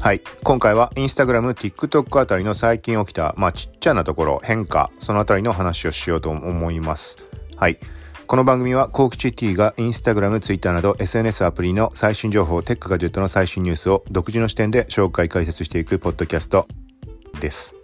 はい。今回はインスタグラム TikTok あたりの最近起きたまあちっちゃなところ変化そのあたりの話をしようと思います。はい。この番組はコーキチ T がインスタグラム、ツイッターなど SNS アプリの最新情報、テックガジェットの最新ニュースを独自の視点で紹介解説していくポッドキャストです。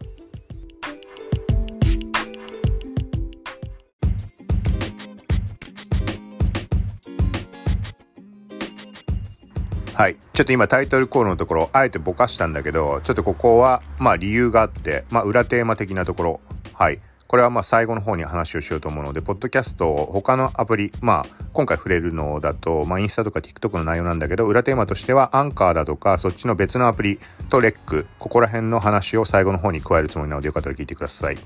はい。ちょっと今タイトルコールのところ、あえてぼかしたんだけど、ちょっとここは、まあ理由があって、まあ裏テーマ的なところ、はい。これはまあ最後の方に話をしようと思うので、ポッドキャストを、他のアプリ、まあ今回触れるのだと、まあインスタとか TikTok の内容なんだけど、裏テーマとしてはアンカーだとか、そっちの別のアプリとレック、ここら辺の話を最後の方に加えるつもりなので、よかったら聞いてください。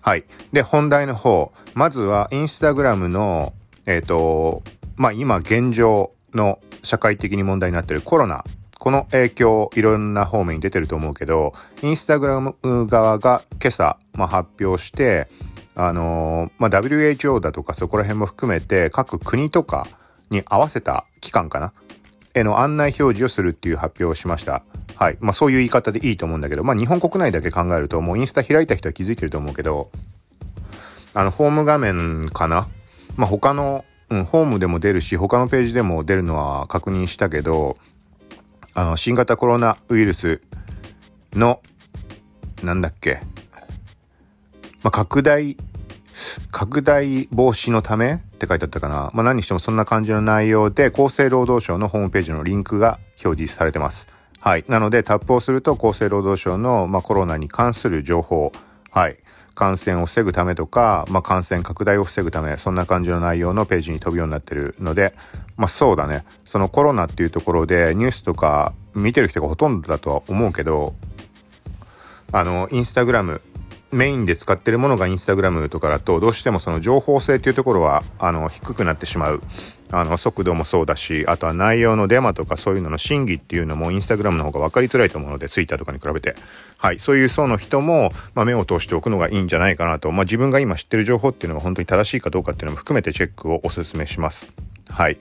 はい。で、本題の方、まずはインスタグラムの、えっ、ー、と、まあ今現状の社会的に問題になってるコロナこの影響いろんな方面に出てると思うけどインスタグラム側が今朝、まあ、発表してあのー、まあ、WHO だとかそこら辺も含めて各国とかに合わせた機関かな？への案内表示をするっていう発表をしました。はい。まあそういう言い方でいいと思うんだけど、まあ日本国内だけ考えるともうインスタ開いた人は気づいてると思うけど、あの、ホーム画面かな？まあ他のうん、ホームでも出るし、他のページでも出るのは確認したけど、あの、新型コロナウイルスの、なんだっけ、まあ、拡大、拡大防止のためって書いてあったかな。まあ、何にしてもそんな感じの内容で、厚生労働省のホームページのリンクが表示されてます。はい。なので、タップをすると、厚生労働省の、まあ、コロナに関する情報、はい。感染を防ぐためとか、まあ、感染拡大を防ぐためそんな感じの内容のページに飛ぶようになってるので、まあ、そうだね。そのコロナっていうところでニュースとか見てる人がほとんどだとは思うけどあのインスタグラムメインで使ってるものがインスタグラムとかだとどうしてもその情報性っていうところはあの低くなってしまう。あの速度もそうだしあとは内容のデマとかそういうのの真偽っていうのもインスタグラムの方が分かりづらいと思うのでツイッターとかに比べて。はいそういう層の人も、まあ、目を通しておくのがいいんじゃないかなと、まあ、自分が今知ってる情報っていうのが本当に正しいかどうかっていうのも含めてチェックをお勧めします。はい。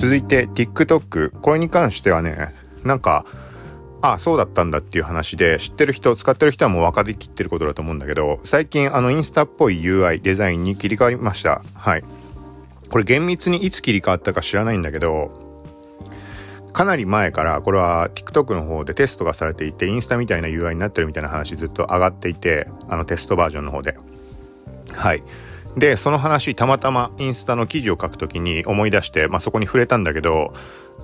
続いて TikTok。これに関してはね、なんか、ああ、そうだったんだっていう話で、知ってる人、使ってる人はもう分かりきってることだと思うんだけど、最近あのインスタっぽい UI、デザインに切り替わりました。はい。これ厳密にいつ切り替わったか知らないんだけど、かなり前からこれは TikTok の方でテストがされていてインスタみたいな UI になってるみたいな話ずっと上がっていてあのテストバージョンの方ではいでその話たまたまインスタの記事を書くときに思い出して、まあ、そこに触れたんだけど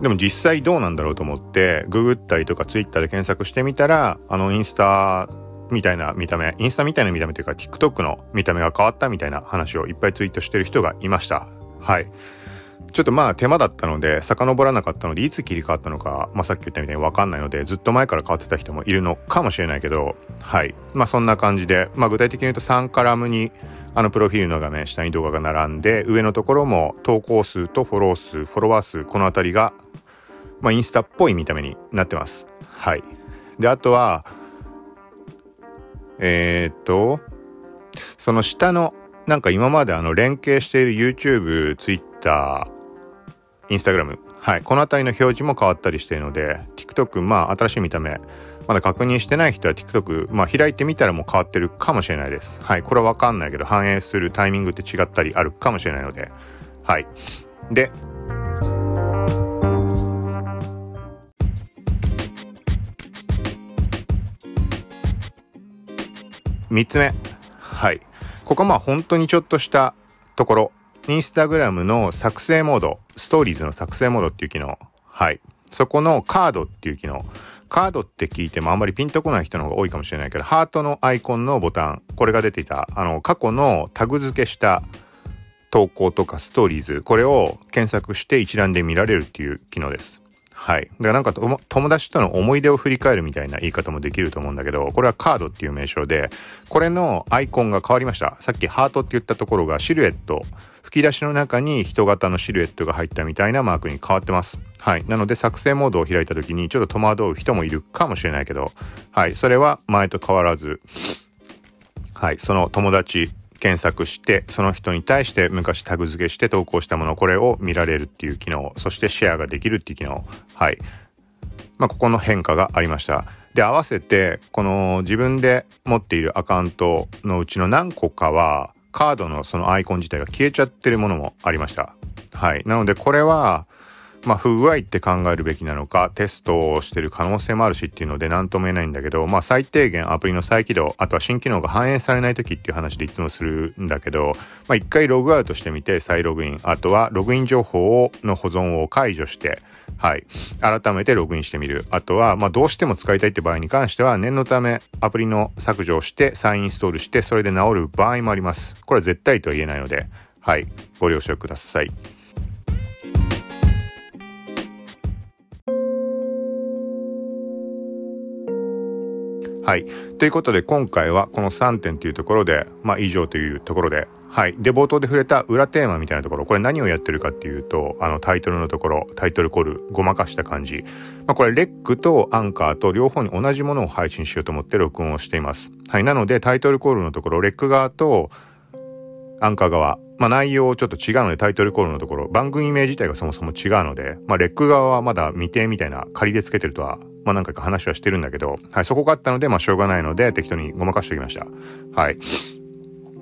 でも実際どうなんだろうと思ってググったりとかツイッターで検索してみたらあのインスタみたいな見た目インスタみたいな見た目というか TikTok の見た目が変わったみたいな話をいっぱいツイートしてる人がいました。はい。ちょっとまあ手間だったので遡らなかったのでいつ切り替わったのか、まあ、さっき言ったみたいに分かんないのでずっと前から変わってた人もいるのかもしれないけどはい。まあそんな感じで、まあ、具体的に言うと3カラムにあのプロフィールの画面下に動画が並んで上のところも投稿数とフォロー数フォロワー数この辺りが、まあ、インスタっぽい見た目になってます。はい。であとはえー、っとその下のなんか今まであの連携している YouTube、Twitter、インスタグラム。はい。この辺りの表示も変わったりしているので、TikTok、まあ、新しい見た目、まだ確認してない人は TikTok、まあ、開いてみたらもう変わってるかもしれないです。はい。これはわかんないけど、反映するタイミングって違ったりあるかもしれないので、はい。で、3つ目。はい。ここはまあ本当にちょっとしたところインスタグラムの作成モード、ストーリーズの作成モードっていう機能。はい。そこのカードっていう機能。カードって聞いてもあんまりピンとこない人の方が多いかもしれないけど、ハートのアイコンのボタン、これが出ていた、あの、過去のタグ付けした投稿とかストーリーズ、これを検索して一覧で見られるっていう機能です。はい。だからなんか友達との思い出を振り返るみたいな言い方もできると思うんだけど、これはカードっていう名称で、これのアイコンが変わりました。さっきハートって言ったところがシルエット、吹き出しの中に人型のシルエットが入ったみたいなマークに変わってます。はい。なので作成モードを開いた時にちょっと戸惑う人もいるかもしれないけど、はい。それは前と変わらず、はい。その友達検索してその人に対して昔タグ付けして投稿したものこれを見られるっていう機能そしてシェアができるっていう機能はいまあここの変化がありましたで合わせてこの自分で持っているアカウントのうちの何個かはカードのそのアイコン自体が消えちゃってるものもありました。はい。なのでこれはまあ、不具合って考えるべきなのか、テストをしてる可能性もあるしっていうので何とも言えないんだけど、まあ、最低限アプリの再起動、あとは新機能が反映されない時っていう話でいつもするんだけど、まあ、回ログアウトしてみて再ログイン、あとはログイン情報をの保存を解除して、はい。改めてログインしてみる。あとは、まあ、どうしても使いたいって場合に関しては、念のためアプリの削除をして再インストールして、それで治る場合もあります。これは絶対とは言えないので、はい。ご了承ください。はい。ということで今回はこの3点というところで、まあ以上というところで、はい。で、冒頭で触れた裏テーマみたいなところ、これ何をやってるかっていうと、あのタイトルのところ、タイトルコール、ごまかした感じ。まあこれ、レックとアンカーと両方に同じものを配信しようと思って録音をしています。はい。なのでタイトルコールのところ、レック側とアンカー側、まあ内容ちょっと違うのでタイトルコールのところ、番組名自体がそもそも違うので、まあレック側はまだ未定みたいな仮でつけてるとはまあ何回か話はしてるんだけど、はい、そこがあったので、まあしょうがないので適当にごまかしておきました。はい。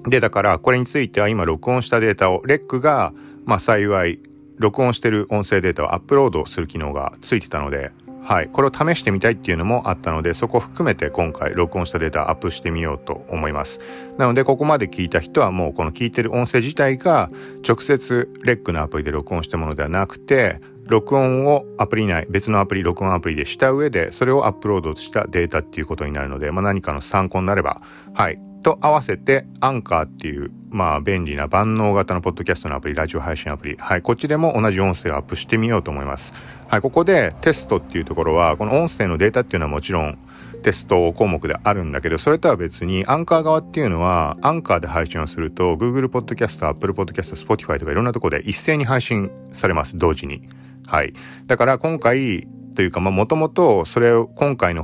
で、だからこれについては今録音したデータを、レックが、まあ幸い、録音してる音声データをアップロードする機能がついてたので、はい。これを試してみたいっていうのもあったので、そこを含めて今回録音したデータアップしてみようと思います。なので、ここまで聞いた人はもうこの聞いてる音声自体が直接レックのアプリで録音したものではなくて、録音をアプリ内、別のアプリ、録音アプリでした上で、それをアップロードしたデータっていうことになるので、まあ、何かの参考になれば、はい。と合わせて、アンカーっていう、まあ、便利な万能型のポッドキャストのアプリ、ラジオ配信アプリ。はい。こっちでも同じ音声をアップしてみようと思います。はい。ここでテストっていうところは、この音声のデータっていうのはもちろん、テスト項目であるんだけど、それとは別に、アンカー側っていうのは、アンカーで配信をすると、Google Podcast、Apple Podcast、Spotify とかいろんなところで一斉に配信されます、同時に。はい。だから今回というか、まあもともとそれを今回の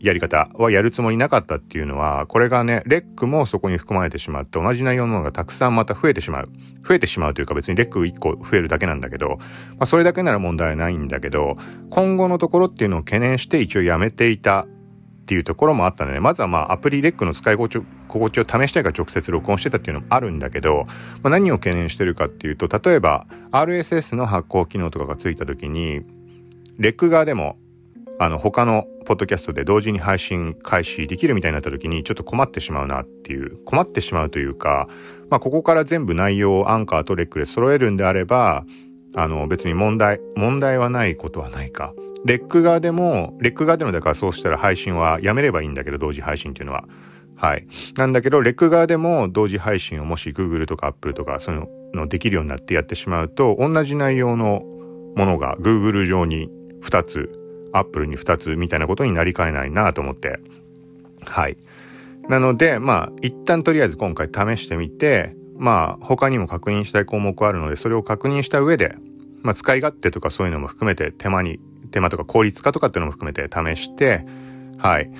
やり方はやるつもりなかったっていうのは、これがね、レックもそこに含まれてしまって同じ内容のものがたくさんまた増えてしまう。増えてしまうというか別にレック1個増えるだけなんだけど、まあそれだけなら問題ないんだけど、今後のところっていうのを懸念して一応やめていたっていうところもあったので、まずはまあアプリレックの使い心地を試したいから直接録音してたっていうのもあるんだけど、まあ、何を懸念してるかっていうと、例えば RSS の発行機能とかがついた時に、レック側でもあの他のポッドキャストで同時に配信開始できるみたいになった時にちょっと困ってしまうなっていう困ってしまうというか、まあ、ここから全部内容をアンカーとレックで揃えるんであればあの別に問題問題はないことはないかレック側でも、レック側でもだからそうしたら配信はやめればいいんだけど、同時配信っていうのは。はい。なんだけど、レック側でも同時配信をもし Google とか Apple とかそういうのできるようになってやってしまうと、同じ内容のものが Google 上に2つ、アップルに2つみたいなことになりかねないなと思って。はい。なので、まあ、一旦とりあえず今回試してみて、まあ、他にも確認したい項目あるので、それを確認した上で、まあ、使い勝手とかそういうのも含めて手間に手間とか効率化とかっていうのも含めて試して、はい。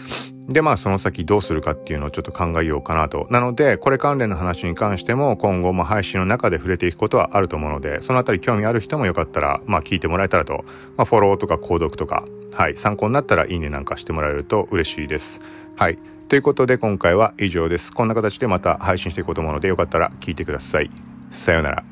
で、まあその先どうするかっていうのをちょっと考えようかなと。なので、これ関連の話に関しても今後も配信の中で触れていくことはあると思うので、そのあたり興味ある人もよかったら、まあ聞いてもらえたらと、まあフォローとか購読とか、はい、参考になったらいいねなんかしてもらえると嬉しいです。はい。ということで今回は以上です。こんな形でまた配信していこうと思うのでよかったら聞いてください。さようなら。